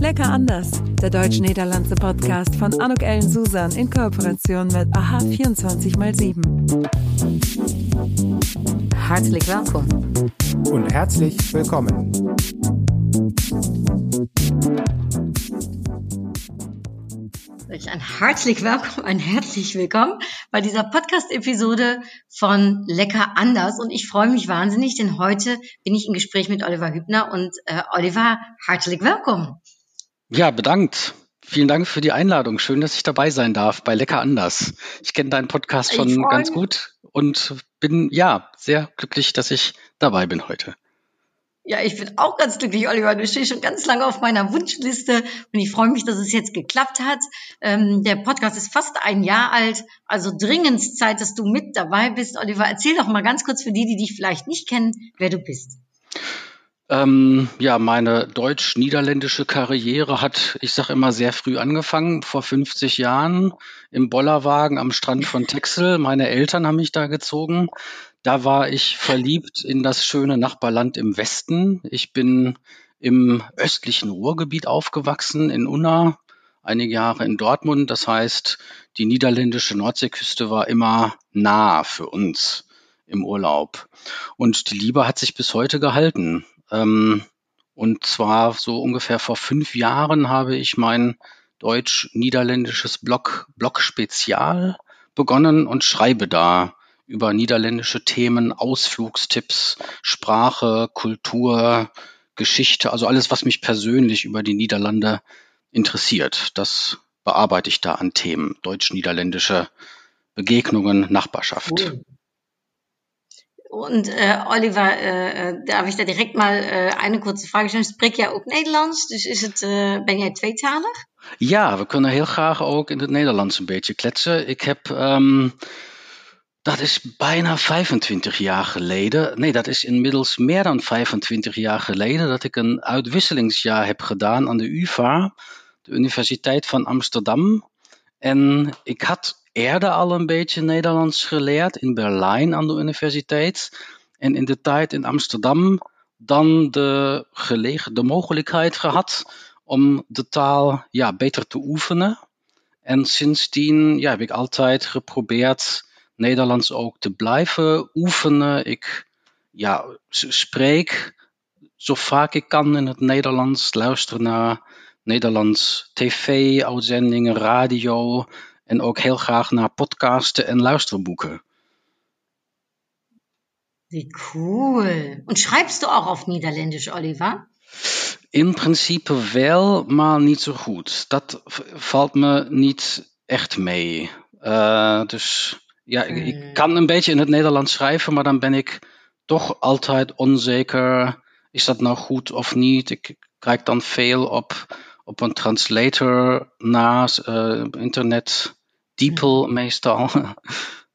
Lecker anders, der deutsch-niederlandse Podcast von Anuk Ellen Susan in Kooperation mit AHA 24x7. Herzlich willkommen. Und herzlich willkommen. Ein herzlich willkommen, ein herzlich willkommen bei dieser Podcast-Episode von Lecker anders. Und ich freue mich wahnsinnig, denn heute bin ich im Gespräch mit Oliver Hübner und äh, Oliver, herzlich willkommen. Ja, bedankt. Vielen Dank für die Einladung. Schön, dass ich dabei sein darf bei Lecker anders. Ich kenne deinen Podcast schon ganz gut und bin ja sehr glücklich, dass ich dabei bin heute. Ja, ich bin auch ganz glücklich, Oliver. Du stehst schon ganz lange auf meiner Wunschliste und ich freue mich, dass es jetzt geklappt hat. Ähm, der Podcast ist fast ein Jahr alt, also dringend Zeit, dass du mit dabei bist. Oliver, erzähl doch mal ganz kurz für die, die dich vielleicht nicht kennen, wer du bist. Ähm, ja, meine deutsch-niederländische Karriere hat, ich sage immer, sehr früh angefangen, vor 50 Jahren im Bollerwagen am Strand von Texel. Meine Eltern haben mich da gezogen. Da war ich verliebt in das schöne Nachbarland im Westen. Ich bin im östlichen Ruhrgebiet aufgewachsen, in Unna, einige Jahre in Dortmund. Das heißt, die niederländische Nordseeküste war immer nah für uns im Urlaub. Und die Liebe hat sich bis heute gehalten. Ähm, und zwar so ungefähr vor fünf Jahren habe ich mein deutsch-niederländisches Blog, Blog Spezial begonnen und schreibe da über niederländische Themen, Ausflugstipps, Sprache, Kultur, Geschichte, also alles, was mich persönlich über die Niederlande interessiert. Das bearbeite ich da an Themen, deutsch-niederländische Begegnungen, Nachbarschaft. Cool. Und äh, Oliver, äh, äh, darf ich da direct mal äh, eine kurze Frage stellen? Spreek jij ook Nederlands? Dus is het, uh, ben jij tweetalig? Ja, we kunnen heel graag ook in het Nederlands een beetje kletsen. Ik heb, um, dat is bijna 25 jaar geleden. Nee, dat is inmiddels meer dan 25 jaar geleden dat ik een uitwisselingsjaar heb gedaan aan de UvA, de Universiteit van Amsterdam. En ik had eerder al een beetje Nederlands geleerd in Berlijn aan de universiteit. En in de tijd in Amsterdam dan de, gelegen, de mogelijkheid gehad om de taal ja, beter te oefenen. En sindsdien ja, heb ik altijd geprobeerd Nederlands ook te blijven oefenen. Ik ja, spreek zo vaak ik kan in het Nederlands, luister naar Nederlands tv-uitzendingen, radio. En ook heel graag naar podcasten en luisterboeken. Wie cool. Und schreibst du auch auf Niederländisch, Oliver? In principe wel, maar niet zo goed. Dat valt me niet echt mee. Uh, dus ja, ik, ik, hmm. kan een beetje in het Nederlands schrijven, maar dan ben ik toch altijd onzeker. Is dat nou goed of niet? Ik kijk dan veel op, op een translator naast uh, internet DeepL meestal.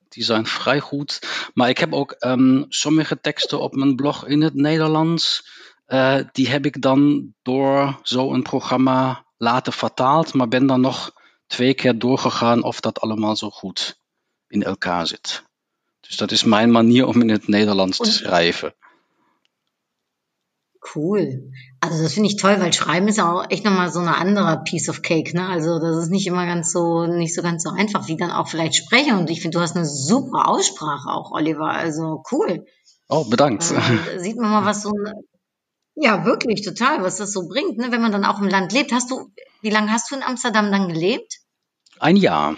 Die zijn vrij goed. Maar ik heb ook um, sommige teksten op mijn blog in het Nederlands. Uh, die heb ik dan door zo'n programma laten vertaald. Maar ben dan nog twee keer doorgegaan of dat allemaal zo goed in elkaar zit. Dus dat is mijn manier om in het Nederlands te schrijven. Cool. Also das finde ich toll, weil Schreiben ist ja auch echt nochmal so eine andere Piece of Cake, ne? Also das ist nicht immer ganz so, nicht so ganz so einfach, wie dann auch vielleicht sprechen. Und ich finde, du hast eine super Aussprache auch, Oliver. Also cool. Oh, bedankt. Äh, sieht man mal, was so ja, wirklich, total, was das so bringt, ne? wenn man dann auch im Land lebt. Hast du, wie lange hast du in Amsterdam dann gelebt? Ein Jahr.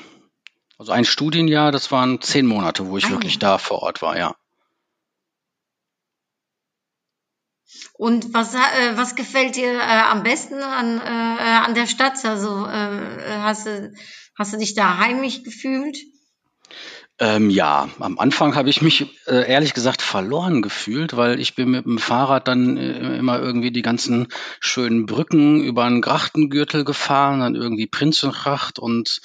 Also ein Studienjahr, das waren zehn Monate, wo ich ein wirklich Jahr. da vor Ort war, ja. Und was, äh, was gefällt dir äh, am besten an, äh, an der Stadt? Also äh, hast, du, hast du dich da heimisch gefühlt? Ähm, ja, am Anfang habe ich mich äh, ehrlich gesagt verloren gefühlt, weil ich bin mit dem Fahrrad dann äh, immer irgendwie die ganzen schönen Brücken über einen Grachtengürtel gefahren, dann irgendwie Prinzengracht und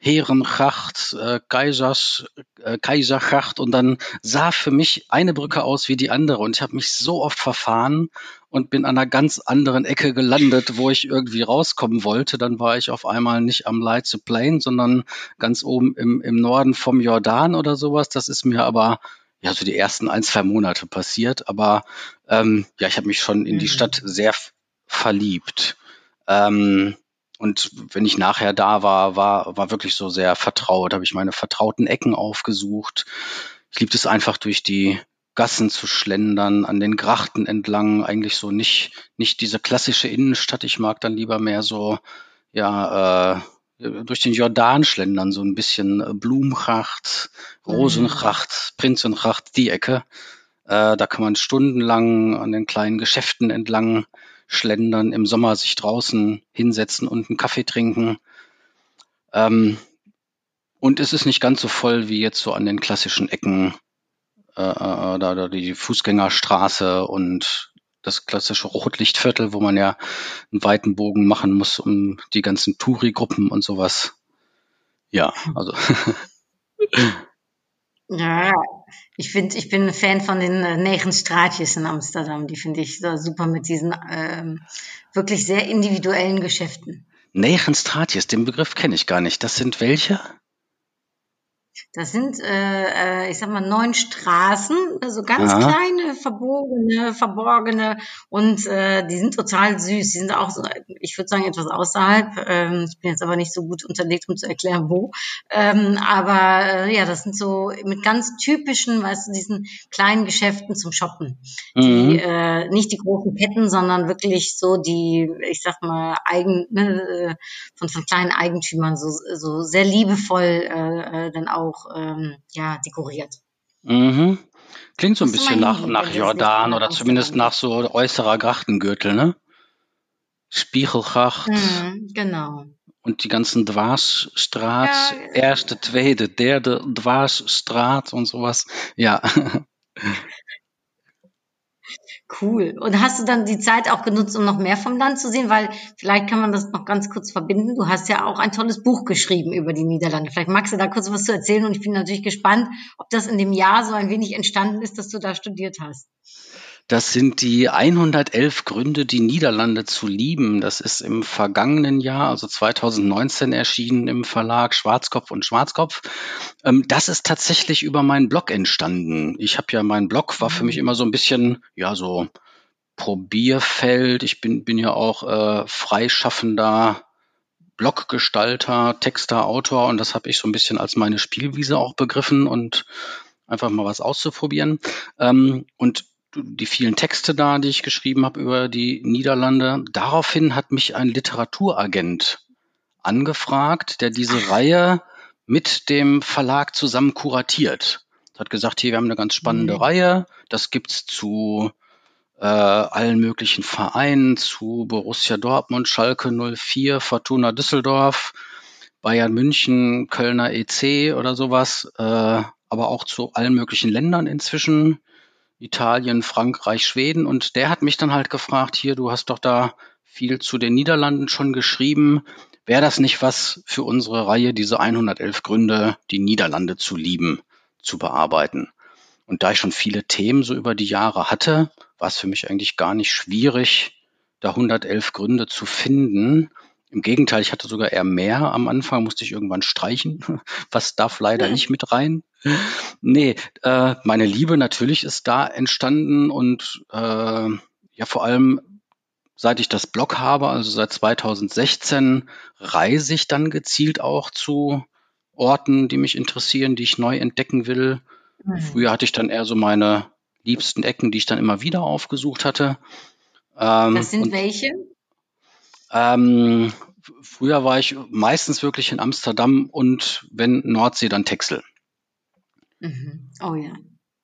Heerengracht, äh, Kaisers, äh, Kaisergracht und dann sah für mich eine Brücke aus wie die andere und ich habe mich so oft verfahren und bin an einer ganz anderen Ecke gelandet, wo ich irgendwie rauskommen wollte. Dann war ich auf einmal nicht am Leitze Plain, sondern ganz oben im, im Norden vom Jordan oder sowas. Das ist mir aber ja so die ersten ein, zwei Monate passiert. Aber ähm, ja, ich habe mich schon in die mhm. Stadt sehr verliebt. Ähm, und wenn ich nachher da war, war, war wirklich so sehr vertraut, habe ich meine vertrauten Ecken aufgesucht. Ich liebte es einfach durch die Gassen zu schlendern, an den Grachten entlang, eigentlich so nicht, nicht diese klassische Innenstadt. Ich mag dann lieber mehr so, ja, äh, durch den Jordan schlendern, so ein bisschen äh, Blumchacht, Rosenchacht, Prinzenchacht, die Ecke. Äh, da kann man stundenlang an den kleinen Geschäften entlang schlendern, im Sommer sich draußen hinsetzen und einen Kaffee trinken. Ähm, und es ist nicht ganz so voll wie jetzt so an den klassischen Ecken, äh, äh da, da die Fußgängerstraße und das klassische Rotlichtviertel, wo man ja einen weiten Bogen machen muss, um die ganzen Touri-Gruppen und sowas. Ja, also. ja, ich finde, ich bin ein Fan von den äh, Negen Straatjes in Amsterdam. Die finde ich so super mit diesen ähm, wirklich sehr individuellen Geschäften. Negen Straatjes, den Begriff kenne ich gar nicht. Das sind welche? Das sind, äh, äh, ich sag mal, neun Straßen, so also ganz Aha. kleine, verbogene, verborgene und äh, die sind total süß. Die sind auch so, ich würde sagen, etwas außerhalb. Ähm, ich bin jetzt aber nicht so gut unterlegt, um zu erklären, wo. Ähm, aber äh, ja, das sind so mit ganz typischen, weißt du, diesen kleinen Geschäften zum Shoppen. Mhm. Die, äh, nicht die großen Ketten, sondern wirklich so die, ich sag mal, eigen, ne, von, von kleinen Eigentümern, so, so sehr liebevoll äh, äh dann auch ähm, ja, dekoriert. Mhm. Klingt so ein bisschen nach, nach Jordan oder zumindest nach so äußerer Grachtengürtel, ne? Spiegelgracht. Mhm, genau. Und die ganzen Dwarsstraat, ja, erste, zweite, derde Dwarsstraat und sowas. Ja. Cool. Und hast du dann die Zeit auch genutzt, um noch mehr vom Land zu sehen? Weil vielleicht kann man das noch ganz kurz verbinden. Du hast ja auch ein tolles Buch geschrieben über die Niederlande. Vielleicht magst du da kurz was zu erzählen. Und ich bin natürlich gespannt, ob das in dem Jahr so ein wenig entstanden ist, dass du da studiert hast. Das sind die 111 Gründe, die Niederlande zu lieben. Das ist im vergangenen Jahr, also 2019 erschienen im Verlag Schwarzkopf und Schwarzkopf. Ähm, das ist tatsächlich über meinen Blog entstanden. Ich habe ja, mein Blog war für mich mhm. immer so ein bisschen, ja, so Probierfeld. Ich bin, bin ja auch äh, freischaffender Bloggestalter, Texter, Autor und das habe ich so ein bisschen als meine Spielwiese auch begriffen und einfach mal was auszuprobieren. Ähm, und die vielen Texte da, die ich geschrieben habe über die Niederlande. Daraufhin hat mich ein Literaturagent angefragt, der diese Reihe mit dem Verlag zusammen kuratiert. Hat gesagt, hier, wir haben eine ganz spannende mhm. Reihe. Das gibt's zu äh, allen möglichen Vereinen, zu Borussia Dortmund, Schalke 04, Fortuna Düsseldorf, Bayern München, Kölner EC oder sowas, äh, aber auch zu allen möglichen Ländern inzwischen. Italien, Frankreich, Schweden. Und der hat mich dann halt gefragt, hier, du hast doch da viel zu den Niederlanden schon geschrieben. Wäre das nicht was für unsere Reihe, diese 111 Gründe, die Niederlande zu lieben, zu bearbeiten? Und da ich schon viele Themen so über die Jahre hatte, war es für mich eigentlich gar nicht schwierig, da 111 Gründe zu finden. Im Gegenteil, ich hatte sogar eher mehr. Am Anfang musste ich irgendwann streichen. Was darf leider nicht mit rein? Nee, äh, meine Liebe natürlich ist da entstanden und äh, ja vor allem seit ich das Blog habe, also seit 2016, reise ich dann gezielt auch zu Orten, die mich interessieren, die ich neu entdecken will. Mhm. Früher hatte ich dann eher so meine liebsten Ecken, die ich dann immer wieder aufgesucht hatte. Ähm, das sind welche? Ähm, früher war ich meistens wirklich in Amsterdam und wenn Nordsee, dann Texel. Mhm. Oh ja.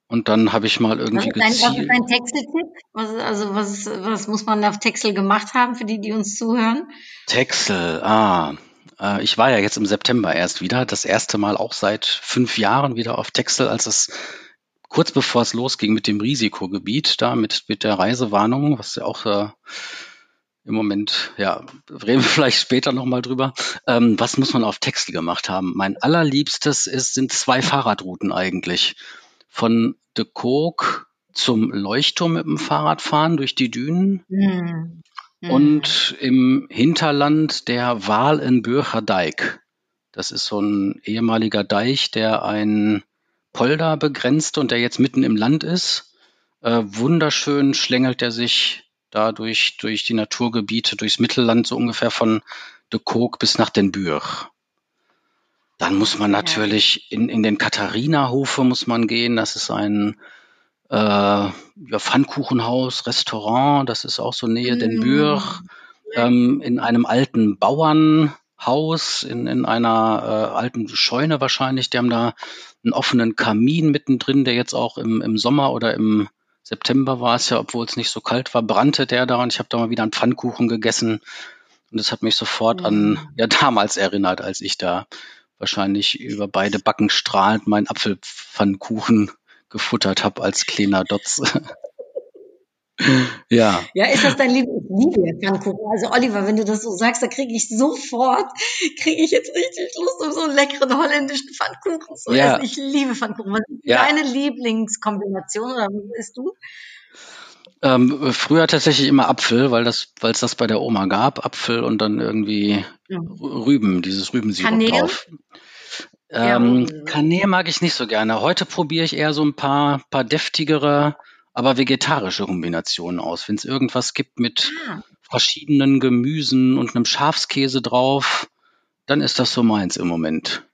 Und dann habe ich mal irgendwie was ist dein, was ist dein Texel-Tipp? Was, also was, was muss man auf Texel gemacht haben für die, die uns zuhören? Texel, ah. Äh, ich war ja jetzt im September erst wieder, das erste Mal auch seit fünf Jahren wieder auf Texel, als es kurz bevor es losging mit dem Risikogebiet, da mit, mit der Reisewarnung, was ja auch äh, im Moment, ja, reden wir vielleicht später nochmal drüber. Ähm, was muss man auf Texel gemacht haben? Mein allerliebstes ist, sind zwei Fahrradrouten eigentlich. Von De Kook zum Leuchtturm mit dem Fahrrad fahren durch die Dünen. Mhm. Und im Hinterland der Waal in Bürcher Dijk. Das ist so ein ehemaliger Deich, der ein Polder begrenzt und der jetzt mitten im Land ist. Äh, wunderschön schlängelt er sich da durch, durch die Naturgebiete, durchs Mittelland, so ungefähr von de Kook bis nach den Bürch. Dann muss man natürlich in, in den Katharina-Hofe muss man gehen. Das ist ein äh, ja, Pfannkuchenhaus, Restaurant. Das ist auch so Nähe den Bürch. Ähm, in einem alten Bauernhaus, in, in einer äh, alten Scheune wahrscheinlich. Die haben da einen offenen Kamin mittendrin, der jetzt auch im, im Sommer oder im September war es ja, obwohl es nicht so kalt war, brannte der da und ich habe da mal wieder einen Pfannkuchen gegessen. Und das hat mich sofort an ja damals erinnert, als ich da wahrscheinlich über beide Backen strahlend meinen Apfelpfannkuchen gefuttert habe als kleiner Dotz. ja. Ja, ist das dein Lieblings? Ich liebe ja Pfannkuchen. Also Oliver, wenn du das so sagst, da kriege ich sofort, kriege ich jetzt richtig Lust, um so einen leckeren holländischen Pfannkuchen zu Ja. essen. Ich liebe Pfannkuchen. Was ist Ja. deine Lieblingskombination oder was isst du? Ähm, früher tatsächlich immer Apfel, weil das, weil es das bei der Oma gab, Apfel und dann irgendwie Ja. Rü- Rüben, dieses Rübensirup Kanäle? drauf. Ja, Ähm, Rüben. Kanäle mag ich nicht so gerne. Heute probiere ich eher so ein paar, paar deftigere, aber vegetarische Kombinationen aus. Wenn es irgendwas gibt mit Ah, verschiedenen Gemüsen und einem Schafskäse drauf, dann ist das so meins im Moment.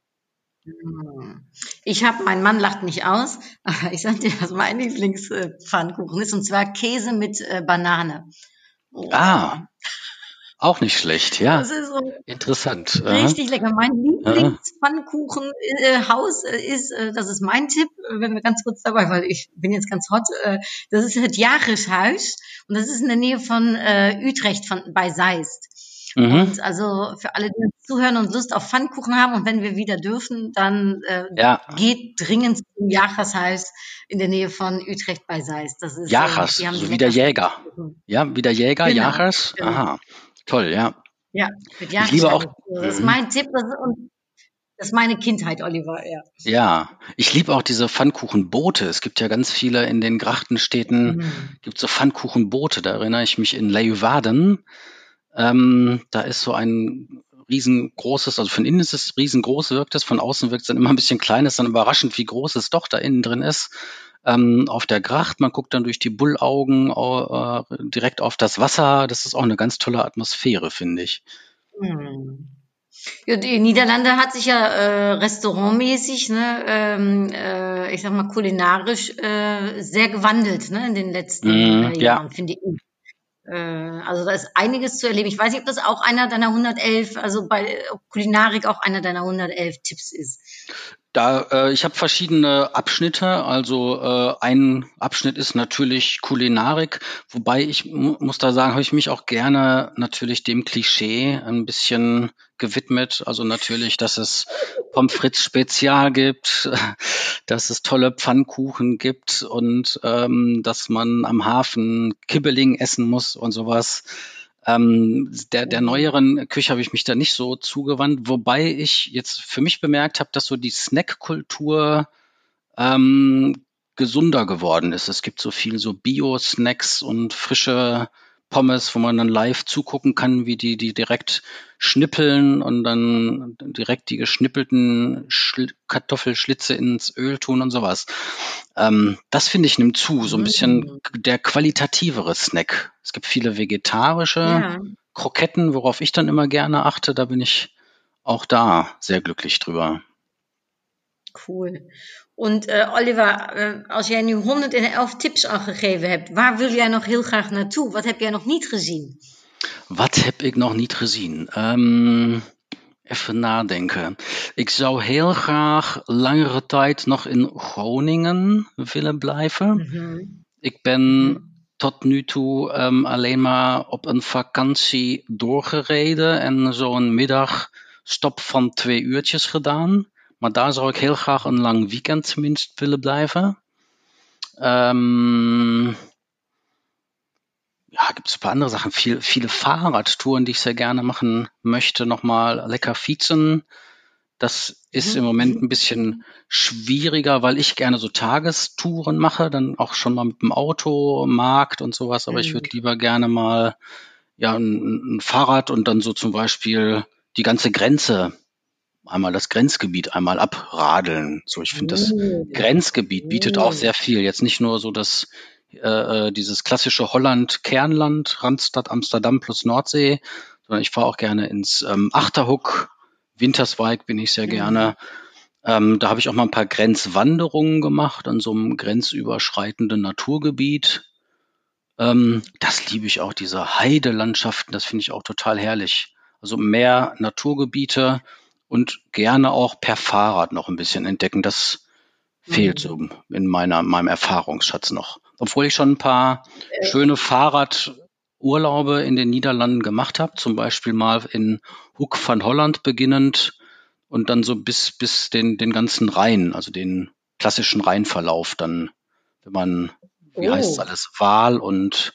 hm. Ich habe, mein Mann lacht mich aus, aber ich sag dir, was mein Lieblingspfannkuchen ist, und zwar Käse mit äh, Banane. Oh. Ah, auch nicht schlecht, ja. Das ist so Interessant. Aha. Richtig lecker. Mein Lieblingspfannkuchenhaus äh, ist, äh, das ist mein Tipp, äh, wenn wir ganz kurz dabei, weil ich bin jetzt ganz hot, äh, das ist das Jahreshuis und das ist in der Nähe von äh, Utrecht von, bei Seist. Mhm. Und also für alle, die zuhören und Lust auf Pfannkuchen haben und wenn wir wieder dürfen, dann äh, Ja, geht dringend zum Jachashuis in der Nähe von Utrecht bei Seist. Das ist, äh, Jachas, haben so die wie der Jäger. Ja, wie der Jäger, Genau, Jachas. genau. Aha, toll, ja. Ja, mit Ich liebe auch-. Das ist Mhm. mein Tipp das ist, und das ist meine Kindheit, Oliver, ja. Ja, ich liebe auch diese Pfannkuchenboote. Es gibt ja ganz viele in den Grachtenstädten, Mhm. gibt so Pfannkuchenboote. Da erinnere ich mich in Leeuwarden. Ähm, da ist so ein riesengroßes, also von innen ist es riesengroß, wirkt es, von außen wirkt es dann immer ein bisschen klein, ist dann überraschend, wie groß es doch da innen drin ist. Ähm, auf der Gracht, man guckt dann durch die Bullaugen au- äh, direkt auf das Wasser. Das ist auch eine ganz tolle Atmosphäre, finde ich. Hm. Ja, die Niederlande hat sich ja äh, restaurantmäßig, ne, ähm, äh, ich sag mal kulinarisch äh, sehr gewandelt, ne, in den letzten Mm, äh, ja. Jahren, finde ich. Äh, also da ist einiges zu erleben. Ich weiß nicht, ob das auch einer deiner 111, also bei ob Kulinarik auch einer deiner 111 Tipps ist. Da, äh, ich habe verschiedene Abschnitte. Also äh, ein Abschnitt ist natürlich Kulinarik, wobei ich mu muss da sagen, habe ich mich auch gerne natürlich dem Klischee ein bisschen gewidmet. Also natürlich, dass es Pommes frites Spezial gibt, dass es tolle Pfannkuchen gibt und ähm, dass man am Hafen Kibbeling essen muss und sowas. Ähm, der, der neueren Küche habe ich mich da nicht so zugewandt, wobei ich jetzt für mich bemerkt habe, dass so die Snackkultur ähm, gesunder geworden ist. Es gibt so viel so Bio-Snacks und frische Pommes, wo man dann live zugucken kann, wie die die direkt schnippeln und dann direkt die geschnippelten Schl Kartoffelschlitze ins Öl tun und sowas. Ähm, das finde ich nimmt zu, so ein bisschen der qualitativere Snack. Es gibt viele vegetarische Ja. Kroketten, worauf ich dann immer gerne achte. Da bin ich auch da sehr glücklich drüber. Cool. Und eh, Oliver, eh, als jij nu 111 tips al gegeven hebt, waar wil jij nog heel graag naartoe? Wat heb jij nog niet gezien? Wat heb ik nog niet gezien? Ehm, even nadenken. Ik zou heel graag langere tijd nog in Groningen willen blijven. Mhm. Ik ben tot nu toe ehm, alleen maar op een vakantie doorgereden en zo'n middagstop van twee uurtjes gedaan. Maar daar zou ik heel graag een lang weekend tenminste willen blijven. Ähm, ja, gibt es ein paar andere Sachen. Viel, viele Fahrradtouren, die ich sehr gerne machen möchte. Nochmal lecker Vizen. Das ist im Moment ein bisschen schwieriger, weil ich gerne so Tagestouren mache, dann auch schon mal mit dem Auto, Markt und sowas. Aber ich würde lieber gerne mal ja ein, ein Fahrrad und dann so zum Beispiel die ganze Grenze, einmal das Grenzgebiet einmal abradeln. So, ich finde das Oh. Grenzgebiet bietet auch Oh. sehr viel. Jetzt nicht nur so das äh, äh, dieses klassische Holland-Kernland, Randstadt Amsterdam plus Nordsee, sondern ich fahre auch gerne ins ähm, Achterhook, Winterswijk bin ich sehr mhm. gerne. Ähm, da habe ich auch mal ein paar Grenzwanderungen gemacht an so einem grenzüberschreitenden Naturgebiet. Ähm, das liebe ich auch, diese Heidelandschaften, das finde ich auch total herrlich. Also mehr Naturgebiete und gerne auch per Fahrrad noch ein bisschen entdecken. Das fehlt so in meiner, meinem Erfahrungsschatz noch. Obwohl ich schon ein paar äh. schöne Fahrradurlaube in den Niederlanden gemacht habe, zum Beispiel mal in Hoek van Holland beginnend und dann so bis, bis den, den ganzen Rhein, also den klassischen Rheinverlauf dann, wenn man wie oh. heißt es alles, Wahl und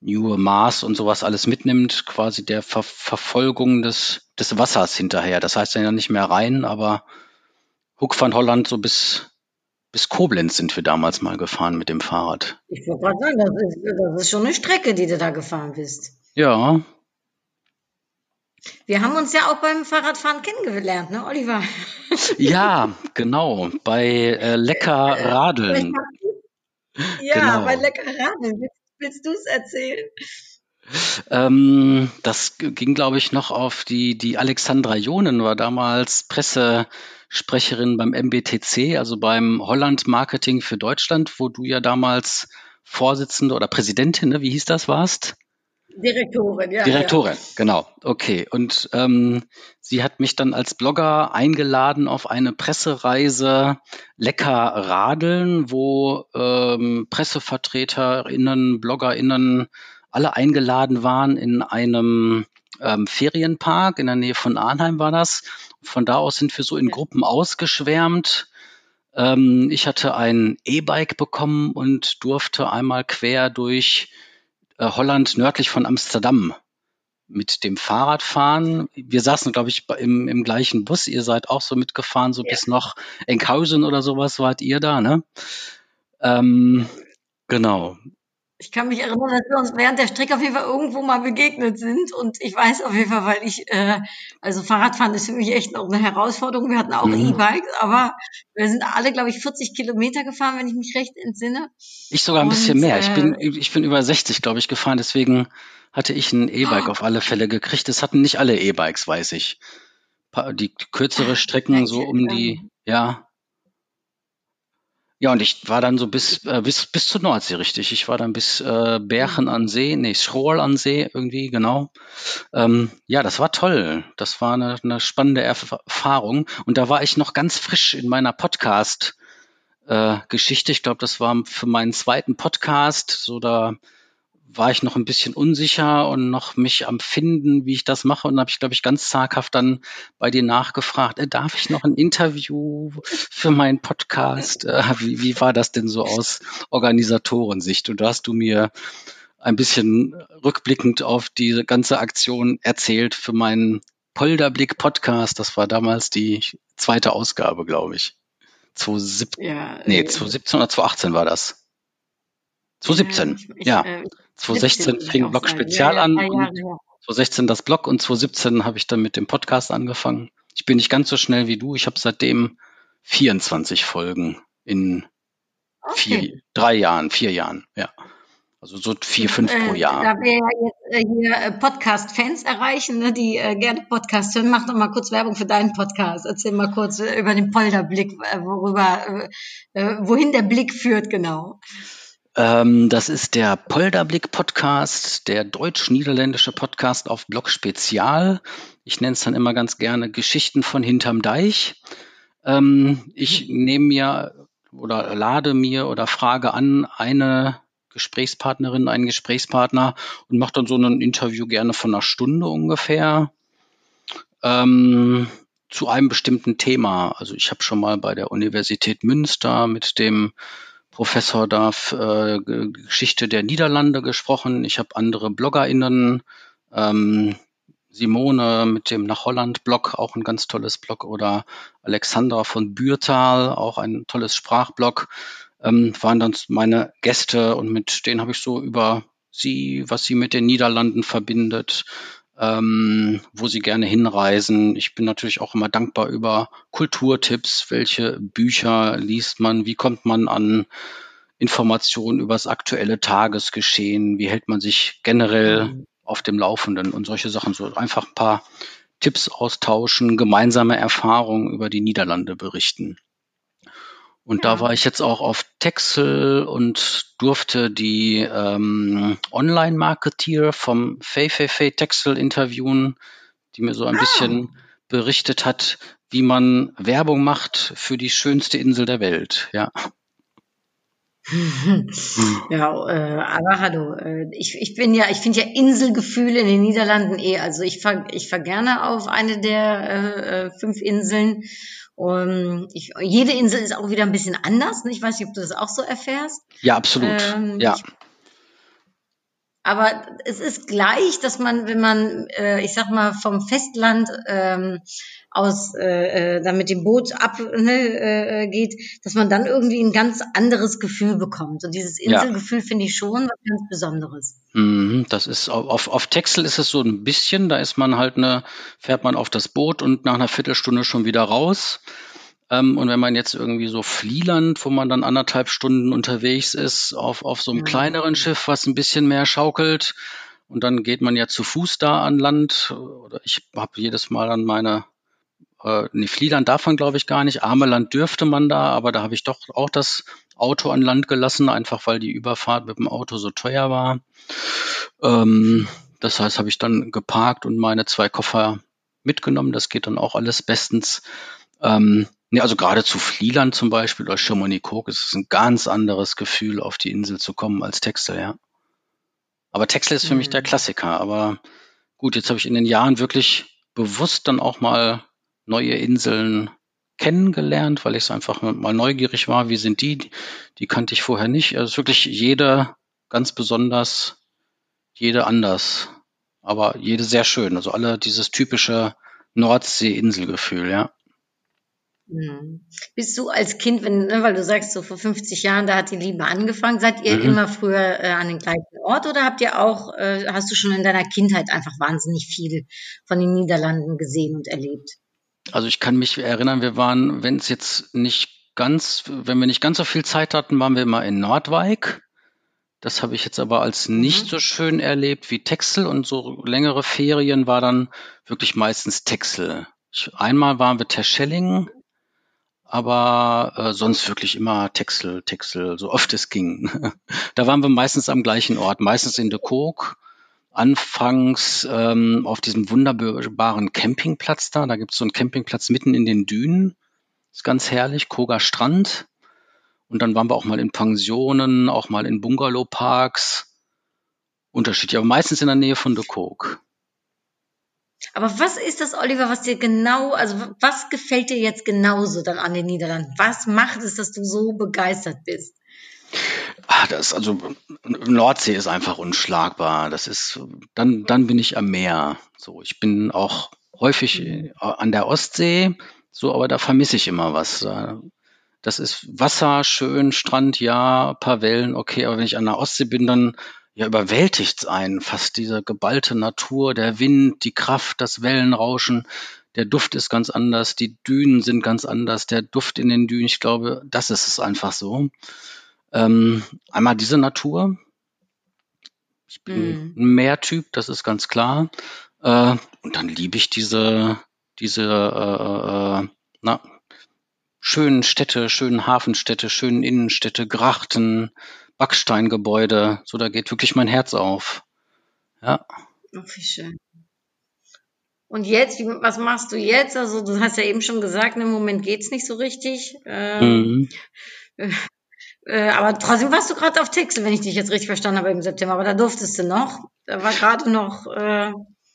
New Mars und sowas alles mitnimmt, quasi der Ver Verfolgung des, des Wassers hinterher. Das heißt dann ja nicht mehr rein, aber Hook van Holland so bis, bis Koblenz sind wir damals mal gefahren mit dem Fahrrad. Ich wollte gerade sagen, das ist, das ist schon eine Strecke, die du da gefahren bist. Ja. Wir haben uns ja auch beim Fahrradfahren kennengelernt, ne, Oliver? Ja, genau, bei äh, Lecker Radeln. Ja, genau. bei Lecker Radeln. Willst, willst du es erzählen? Ähm, das ging, glaube ich, noch auf die, die Alexandra Jonen war damals Pressesprecherin beim MBTC, also beim Holland Marketing für Deutschland, wo du ja damals Vorsitzende oder Präsidentin, ne, wie hieß das, warst? Direktorin, ja. Direktorin, ja. genau. Okay. Und ähm, sie hat mich dann als Blogger eingeladen auf eine Pressereise Lecker Radeln, wo ähm, PressevertreterInnen, BloggerInnen alle eingeladen waren in einem ähm, Ferienpark in der Nähe von Arnheim war das. Von da aus sind wir so in Gruppen ausgeschwärmt. Ähm, ich hatte ein E-Bike bekommen und durfte einmal quer durch äh, Holland nördlich von Amsterdam mit dem Fahrrad fahren. Wir saßen, glaube ich, im, im gleichen Bus. Ihr seid auch so mitgefahren, so ja. bis noch Enkhausen oder sowas wart ihr da, ne? Ähm, genau. Ich kann mich erinnern, dass wir uns während der Strecke auf jeden Fall irgendwo mal begegnet sind. Und ich weiß auf jeden Fall, weil ich, äh, also Fahrradfahren ist für mich echt noch eine Herausforderung. Wir hatten auch mhm. E-Bikes, aber wir sind alle, glaube ich, 40 Kilometer gefahren, wenn ich mich recht entsinne. Ich sogar ein Und, bisschen mehr. ich bin, äh, ich bin über 60, glaube ich, gefahren. Deswegen hatte ich ein E-Bike oh. auf alle Fälle gekriegt. Das hatten nicht alle E-Bikes, weiß ich. Die kürzere Strecken so um die, ja, ja, und ich war dann so bis, äh, bis, bis zur Nordsee, richtig. Ich war dann bis äh, Berchen an See, nee, Schroll an See irgendwie, genau. Ähm, ja, das war toll. Das war eine, eine spannende Erfahrung. Und da war ich noch ganz frisch in meiner Podcast- äh, Geschichte. Ich glaube, das war für meinen zweiten Podcast. So da war ich noch ein bisschen unsicher und noch mich am Finden, wie ich das mache. Und habe ich, glaube ich, ganz zaghaft dann bei dir nachgefragt, äh, darf ich noch ein Interview für meinen Podcast? Äh, wie, wie war das denn so aus Organisatorensicht? Und da hast du mir ein bisschen rückblickend auf diese ganze Aktion erzählt für meinen Polderblick-Podcast. Das war damals die zweite Ausgabe, glaube ich. 2017, ja, nee, 2017 äh, oder 2018 war das. 2017, ja. Ich, ja. Äh, 2016 fing Blog Spezial ja, an. Ja, und 2016 das Blog und 2017 habe ich dann mit dem Podcast angefangen. Ich bin nicht ganz so schnell wie du. Ich habe seitdem 24 Folgen in okay. vier, drei Jahren, vier Jahren, ja. Also so vier, fünf pro äh, Jahr. Da wir ja jetzt äh, hier äh, Podcast-Fans erreichen, ne, die äh, gerne Podcast hören, mach doch mal kurz Werbung für deinen Podcast. Erzähl mal kurz äh, über den Polderblick, äh, worüber, wohin der Blick führt, genau. Ähm, das ist der Polderblick-Podcast, der deutsch-niederländische Podcast auf Blog Spezial. Ich nenne es dann immer ganz gerne Geschichten von hinterm Deich. Ähm, ich nehme mir oder lade mir oder frage an eine Gesprächspartnerin, einen Gesprächspartner und mache dann so ein Interview gerne von einer Stunde ungefähr ähm, zu einem bestimmten Thema. Also ich habe schon mal bei der Universität Münster mit dem Professor Darf äh, Geschichte der Niederlande gesprochen. Ich habe andere BloggerInnen, ähm, Simone mit dem Nach Holland-Blog, auch ein ganz tolles Blog, oder Alexandra von Bürtal, auch ein tolles Sprachblog, ähm, waren dann meine Gäste und mit denen habe ich so über sie, was sie mit den Niederlanden verbindet, ähm, wo sie gerne hinreisen. Ich bin natürlich auch immer dankbar über Kulturtipps. Welche Bücher liest man? Wie kommt man an Informationen über das aktuelle Tagesgeschehen, wie hält man sich generell mhm. auf dem Laufenden und solche Sachen. So einfach ein paar Tipps austauschen, gemeinsame Erfahrungen über die Niederlande berichten. Und ja. da war ich jetzt auch auf Texel und durfte die ähm, Online-Marketeer vom Fei Fei Fei Texel interviewen, die mir so ein ah. bisschen berichtet hat, wie man Werbung macht für die schönste Insel der Welt. Ja. ja, äh, aber hallo, äh, ich, ich bin ja, ich finde ja Inselgefühle in den Niederlanden eh, also ich fahr, ich fahr gerne auf eine der äh, äh fünf Inseln. Um, ich, jede Insel ist auch wieder ein bisschen anders. Ne? Ich weiß nicht, ob du das auch so erfährst. Ja, absolut. Ähm, ja. Ich, aber es ist gleich, dass man, wenn man, äh, ich sag mal, vom Festland ähm, aus äh, äh, dann mit dem Boot ab ne, äh, geht, dass man dann irgendwie ein ganz anderes Gefühl bekommt. Und dieses Inselgefühl ja. finde ich schon was ganz Besonderes. Mhm, das ist auf, auf Texel ist es so ein bisschen, da ist man halt eine, fährt man auf das Boot und nach einer Viertelstunde schon wieder raus. Ähm, und wenn man jetzt irgendwie so Flieland, wo man dann anderthalb Stunden unterwegs ist, auf, auf so einem ja. kleineren Schiff, was ein bisschen mehr schaukelt, und dann geht man ja zu Fuß da an Land. Oder ich habe jedes Mal an meine äh, nee, Fliedern darf man, glaube ich, gar nicht. Armeland dürfte man da, aber da habe ich doch auch das Auto an Land gelassen, einfach weil die Überfahrt mit dem Auto so teuer war. Ähm, das heißt, habe ich dann geparkt und meine zwei Koffer mitgenommen. Das geht dann auch alles bestens. Ähm, nee, also gerade zu Flieland zum Beispiel oder Chamonix-Cook ist es ein ganz anderes Gefühl, auf die Insel zu kommen als Texel, ja. Aber Texel ist für mich der mhm. Klassiker. Aber gut, jetzt habe ich in den Jahren wirklich bewusst dann auch mal neue Inseln kennengelernt, weil ich es einfach mal neugierig war, wie sind die? Die kannte ich vorher nicht. Also wirklich jede ganz besonders, jede anders, aber jede sehr schön. Also alle dieses typische Nordsee-Inselgefühl, ja. Mhm. Bist du als Kind, wenn, ne, weil du sagst, so vor 50 Jahren, da hat die Liebe angefangen, seid ihr mhm. immer früher äh, an den gleichen Ort oder habt ihr auch, äh, hast du schon in deiner Kindheit einfach wahnsinnig viel von den Niederlanden gesehen und erlebt? Also ich kann mich erinnern, wir waren, wenn es jetzt nicht ganz, wenn wir nicht ganz so viel Zeit hatten, waren wir immer in Nordwijk. Das habe ich jetzt aber als nicht mhm. so schön erlebt wie Texel und so längere Ferien war dann wirklich meistens Texel. Ich, einmal waren wir Terschelling, aber äh, sonst wirklich immer Texel, Texel, so oft es ging. da waren wir meistens am gleichen Ort, meistens in de Kook anfangs ähm, auf diesem wunderbaren Campingplatz da. Da gibt es so einen Campingplatz mitten in den Dünen. Ist ganz herrlich, Koga Strand. Und dann waren wir auch mal in Pensionen, auch mal in Bungalow-Parks. Unterschiedlich, aber meistens in der Nähe von De Kook. Aber was ist das, Oliver, was dir genau, also was gefällt dir jetzt genauso dann an den Niederlanden? Was macht es, dass du so begeistert bist? Ah, das, also Nordsee ist einfach unschlagbar. Das ist, dann, dann bin ich am Meer. So, ich bin auch häufig äh, an der Ostsee, so, aber da vermisse ich immer was. Das ist Wasser, schön, Strand, ja, paar Wellen, okay, aber wenn ich an der Ostsee bin, dann ja, überwältigt's einen. Fast diese geballte Natur, der Wind, die Kraft, das Wellenrauschen. Der Duft ist ganz anders, die Dünen sind ganz anders, der Duft in den Dünen, ich glaube, das ist es einfach so. Ähm, einmal diese Natur. Ich bin mm. ein Meertyp, das ist ganz klar. Äh, und dann liebe ich diese, diese äh, äh, na, schönen Städte, schönen Hafenstädte, schönen Innenstädte, Grachten, Backsteingebäude. So, da geht wirklich mein Herz auf. Ja. Oh, wie schön. Und jetzt, wie, was machst du jetzt? Also du hast ja eben schon gesagt, im Moment geht's nicht so richtig. Ähm, mhm. Äh, aber trotzdem warst du gerade auf Texel, wenn ich dich jetzt richtig verstanden habe im September. Aber da durftest du noch. Da war gerade noch. Äh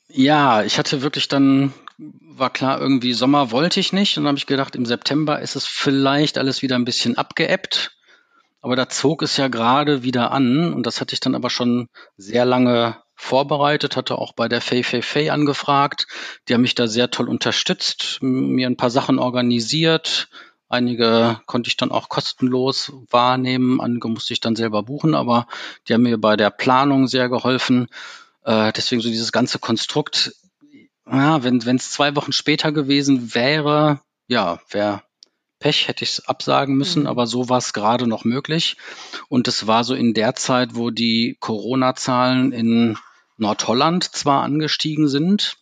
ja, ich hatte wirklich dann, war klar, irgendwie Sommer wollte ich nicht. Und dann habe ich gedacht, im September ist es vielleicht alles wieder ein bisschen abgeebbt. Aber da zog es ja gerade wieder an. Und das hatte ich dann aber schon sehr lange vorbereitet, hatte auch bei der Fei Fei Fei angefragt. Die haben mich da sehr toll unterstützt, mir ein paar Sachen organisiert, Einige konnte ich dann auch kostenlos wahrnehmen, andere musste ich dann selber buchen, aber die haben mir bei der Planung sehr geholfen. Äh, deswegen so dieses ganze Konstrukt, ja, wenn es zwei Wochen später gewesen wäre, ja, wäre Pech, hätte ich es absagen müssen, Mhm. aber so war es gerade noch möglich. Und es war so in der Zeit, wo die Corona-Zahlen in Nordholland zwar angestiegen sind,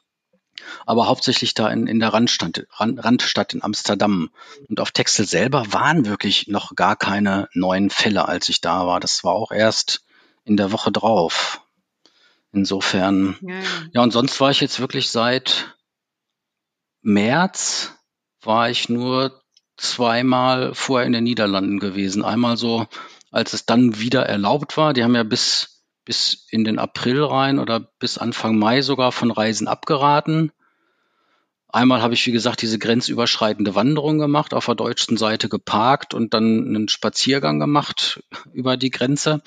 aber hauptsächlich da in, in der Randstadt, Rand, Randstadt in Amsterdam. Und auf Texel selber waren wirklich noch gar keine neuen Fälle, als ich da war. Das war auch erst in der Woche drauf. Insofern, Ja, ja. ja, und sonst war ich jetzt wirklich seit März war ich nur zweimal vorher in den Niederlanden gewesen. Einmal so, als es dann wieder erlaubt war. Die haben ja bis, bis in den April rein oder bis Anfang Mai sogar von Reisen abgeraten. Einmal habe ich, wie gesagt, diese grenzüberschreitende Wanderung gemacht, auf der deutschen Seite geparkt und dann einen Spaziergang gemacht über die Grenze.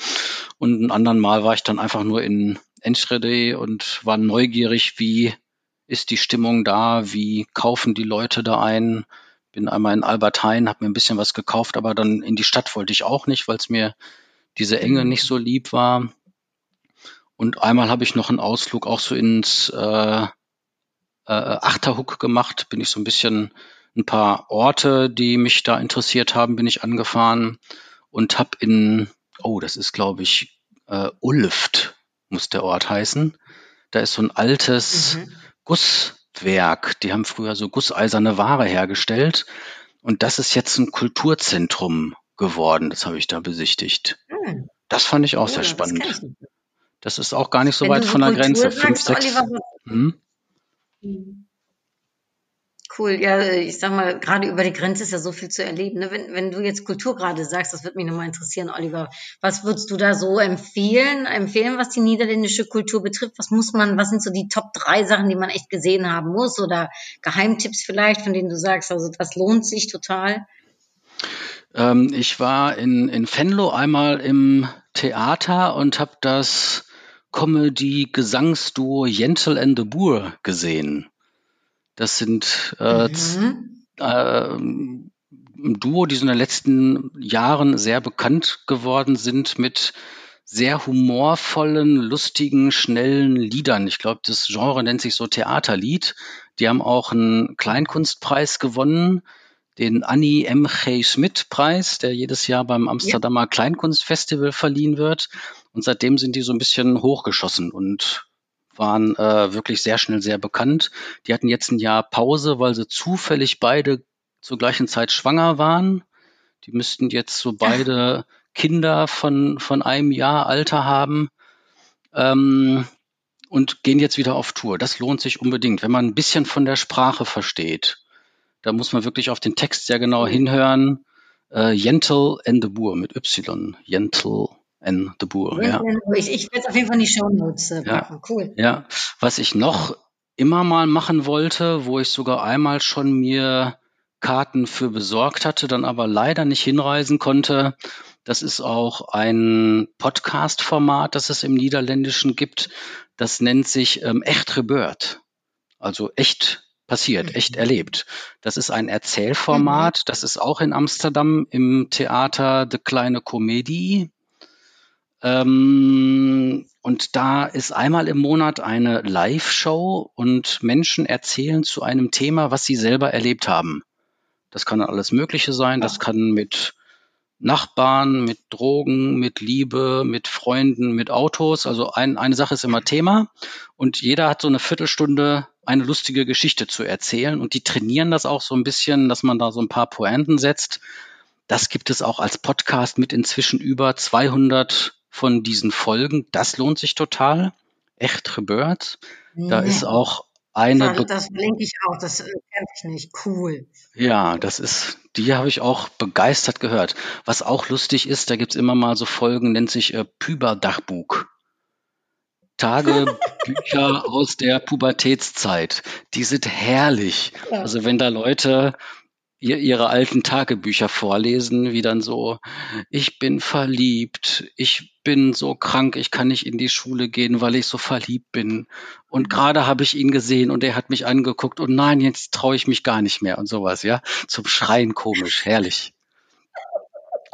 Und ein anderen Mal war ich dann einfach nur in Enschede und war neugierig, wie ist die Stimmung da, wie kaufen die Leute da ein. Bin einmal in Albert Heijn, habe mir ein bisschen was gekauft, aber dann in die Stadt wollte ich auch nicht, weil es mir diese Enge Mhm. nicht so lieb war. Und einmal habe ich noch einen Ausflug auch so ins äh, äh, Achterhoek gemacht, bin ich so ein bisschen ein paar Orte, die mich da interessiert haben, bin ich angefahren und habe in, oh, das ist glaube ich äh, Ulft, muss der Ort heißen. Da ist so ein altes Mhm. Gusswerk. Die haben früher so gusseiserne Ware hergestellt und das ist jetzt ein Kulturzentrum geworden. Das habe ich da besichtigt. Hm, Das fand ich auch cool, sehr das spannend. nicht. Das ist auch gar nicht so Wenn weit so von der Kultur Grenze. Fünf, sagst, sechs. Oliver, was- Hm? Cool, ja, ich sag mal, gerade über die Grenze ist ja so viel zu erleben. Ne? Wenn, wenn du jetzt Kultur gerade sagst, das würde mich nochmal interessieren, Oliver. Was würdest du da so empfehlen, empfehlen, was die niederländische Kultur betrifft? Was muss man, was sind so die Top drei Sachen, die man echt gesehen haben muss? Oder Geheimtipps vielleicht, von denen du sagst, also das lohnt sich total? Ähm, ich war in, in Venlo einmal im Theater und habe das Comedy-Gesangsduo Jentel and the Boer gesehen. Das sind äh, Mhm. ähm, ein Duo, die so in den letzten Jahren sehr bekannt geworden sind mit sehr humorvollen, lustigen, schnellen Liedern. Ich glaube, das Genre nennt sich so Theaterlied. Die haben auch einen Kleinkunstpreis gewonnen, den Annie M. G. Schmidt Preis, der jedes Jahr beim Amsterdamer Kleinkunstfestival verliehen wird. Und seitdem sind die so ein bisschen hochgeschossen und waren äh, wirklich sehr schnell sehr bekannt. Die hatten jetzt ein Jahr Pause, weil sie zufällig beide zur gleichen Zeit schwanger waren. Die müssten jetzt so beide Kinder von, von einem Jahr Alter haben ähm, und gehen jetzt wieder auf Tour. Das lohnt sich unbedingt, wenn man ein bisschen von der Sprache versteht. Da muss man wirklich auf den Text sehr genau Cool. hinhören. Äh, Jentel and the Boer mit Y. Jentel and the Boer, ja. Ich, ich werde es auf jeden Fall in die Shownotes äh, Ja. packen. Cool. Ja, was ich noch immer mal machen wollte, wo ich sogar einmal schon mir Karten für besorgt hatte, dann aber leider nicht hinreisen konnte, das ist auch ein Podcast-Format, das es im Niederländischen gibt. Das nennt sich ähm, Echt gebeurd. Also echt passiert, echt Mhm. erlebt. Das ist ein Erzählformat. Das ist auch in Amsterdam im Theater The Kleine Comedie. Ähm, und da ist einmal im Monat eine Live-Show und Menschen erzählen zu einem Thema, was sie selber erlebt haben. Das kann alles Mögliche sein. Das kann mit Nachbarn, mit Drogen, mit Liebe, mit Freunden, mit Autos. Also ein, eine Sache ist immer Thema und jeder hat so eine Viertelstunde eine lustige Geschichte zu erzählen und die trainieren das auch so ein bisschen, dass man da so ein paar Pointen setzt. Das gibt es auch als Podcast mit inzwischen über 200 von diesen Folgen. Das lohnt sich total. Echt gebeurd. Da ist auch eine, Das, das verlinke ich auch, das äh, kenn ich nicht. Cool. ja, das ist, die habe ich auch begeistert gehört. Was auch lustig ist, da gibt's immer mal so Folgen, nennt sich äh, Püberdachbuch. Tagebücher aus der Pubertätszeit. Die sind herrlich. Ja. Also wenn da Leute ihr, ihre alten Tagebücher vorlesen, wie dann so, ich bin verliebt, ich bin so krank, ich kann nicht in die Schule gehen, weil ich so verliebt bin. Und gerade habe ich ihn gesehen und er hat mich angeguckt und nein, jetzt traue ich mich gar nicht mehr und sowas, ja. Zum Schreien komisch, herrlich.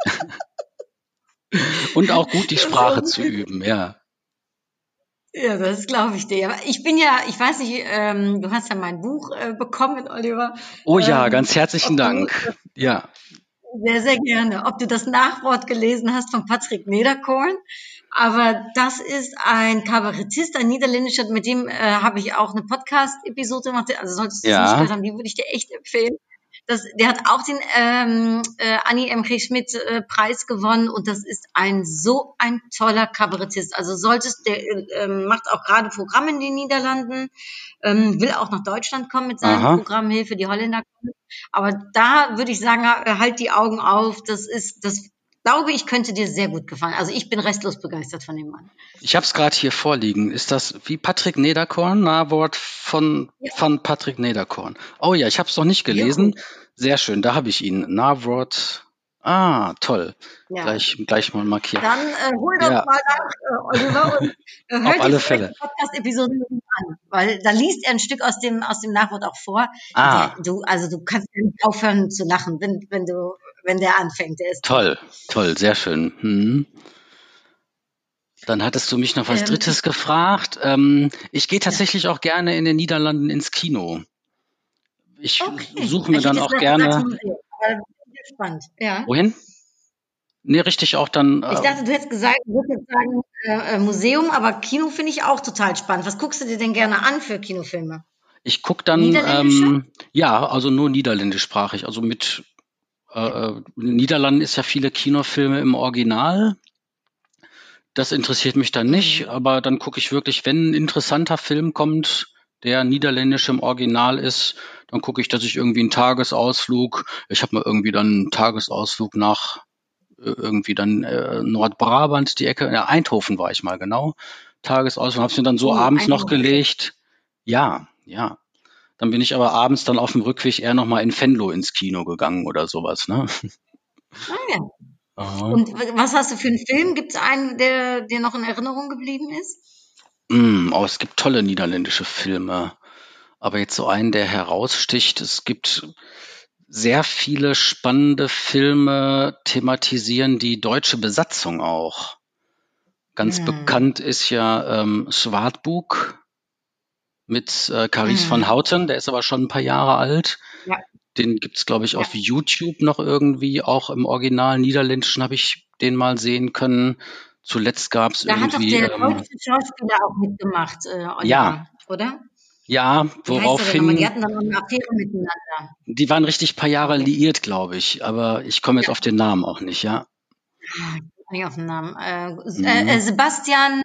und auch gut die Sprache zu üben, ja. Ja, das glaube ich dir. Ich bin ja, ich weiß nicht, ähm, du hast ja mein Buch äh, bekommen, Oliver. Oh ja, ähm, ganz herzlichen Dank. Ja. Sehr, sehr gerne. Ob du das Nachwort gelesen hast von Patrick Nederkorn. Aber das ist ein Kabarettist, ein Niederländischer, mit dem äh, habe ich auch eine Podcast-Episode gemacht. Also solltest du es Ja. nicht gehört haben, die würde ich dir echt empfehlen. Das, der hat auch den ähm, äh, Annie M. Schmidt äh, Preis gewonnen und das ist ein so ein toller Kabarettist. Also solltest der äh, ähm, macht auch gerade Programme in den Niederlanden, ähm, will auch nach Deutschland kommen mit seinem Aha. Programm Hilfe die Holländer kommen. Aber da würde ich sagen, halt die Augen auf. Das ist, das glaube ich, könnte dir sehr gut gefallen. Also ich bin restlos begeistert von dem Mann. Ich habe es gerade hier vorliegen. Ist das wie Patrick Nederkorn? Nahwort von, Ja. von Patrick Nederkorn. Oh ja, ich habe es noch nicht gelesen. Sehr schön, da habe ich ihn. Nahwort. Ah, toll. Ja. Gleich, gleich mal markieren. Dann äh, hol das Ja. mal nach, äh, Oliver, und äh, hör Auf dir alle Fälle. die Podcast-Episode an, weil da liest er ein Stück aus dem, aus dem Nachwort auch vor. Ah. Der, du, also du kannst ja nicht aufhören zu lachen, wenn, wenn du, wenn der anfängt. Der ist Toll, toll, sehr schön. Hm. Dann hattest du mich noch was Ähm, Drittes gefragt. Ähm, ich gehe tatsächlich auch gerne in den Niederlanden ins Kino. Ich Okay. suche mir Ich dann auch gerne. gespannt. Ja. Wohin? Nee, richtig auch dann. Ich Äh, dachte, du hättest gesagt, du würdest jetzt sagen äh, äh, Museum, aber Kino finde ich auch total spannend. Was guckst du dir denn gerne an für Kinofilme? ich gucke dann, ähm, ja, also nur niederländischsprachig. Also mit äh, äh, in den Niederlanden ist ja viele Kinofilme im Original. Das interessiert mich dann nicht, Mhm. aber dann gucke ich wirklich, wenn ein interessanter Film kommt, der niederländisch im Original ist, dann gucke ich, dass ich irgendwie einen Tagesausflug, ich habe mal irgendwie dann einen Tagesausflug nach äh, irgendwie dann äh, Nordbrabant, die Ecke, ja, Eindhoven war ich mal, genau. Tagesausflug, habe es mir dann so Oh, abends noch Eindhoven. gelegt. Ja, ja. Dann bin ich aber abends dann auf dem Rückweg eher noch mal in Venlo ins Kino gegangen oder sowas, ne? Ah, ja. Aha. Und was hast du für einen Film? Gibt es einen, der dir noch in Erinnerung geblieben ist? Mm, oh, es gibt tolle niederländische Filme. Aber jetzt so einen, der heraussticht. Es gibt sehr viele spannende Filme, thematisieren die deutsche Besatzung auch. Ganz Hm. bekannt ist ja ähm, Swartboek mit äh, Carice Hm. von Houten. Der ist aber schon ein paar Jahre alt. Ja. Den gibt's glaube ich, Ja. auf YouTube noch irgendwie. Auch im Original Niederländischen habe ich den mal sehen können. Zuletzt gab's Da hat doch irgendwie. der Ähm, deutsche Schauspieler auch mitgemacht, äh, Oliver, Ja. oder? ja, woraufhin. Die hatten dann noch eine Affäre miteinander. Die waren richtig paar Jahre liiert, glaube ich, aber ich komme jetzt Ja. auf den Namen auch nicht, ja. Ah, ich nicht auf den Namen. Äh, Mhm. äh, Sebastian